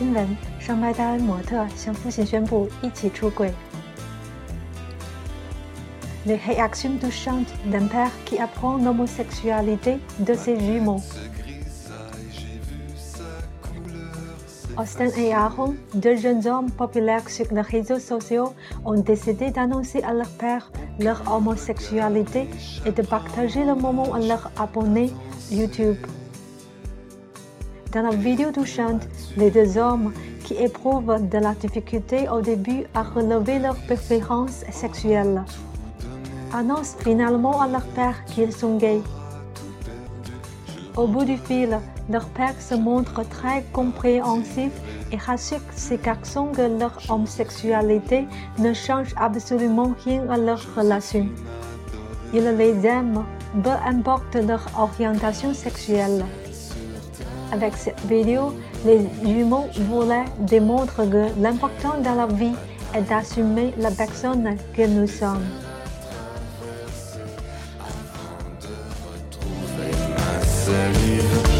新闻，上麦戴恩模特向父亲宣布一起出轨。Les réactions touchantes d'un père qui apprend l'homosexualité de ses jumeaux. Austin et Aaron, deux jeunes hommes populaires sur les réseaux sociaux, ont décidé d'annoncer à leur père leur homosexualité et de partager le moment à leurs abonnés YouTube. Dans la vidéo touchante, les deux hommes qui éprouvent de la difficulté au début à relever leurs préférences sexuelles annoncent finalement à leur père qu'ils sont gays. Au bout du fil, leur père se montre très compréhensif et rassure ces garçons que leur homosexualité ne change absolument rien à leur relation. Il les aime, peu importe leur orientation sexuelle. Avec cette vidéo, les jumeaux voulaient démontrer que l'important dans la vie est d'assumer la personne que nous sommes. Salut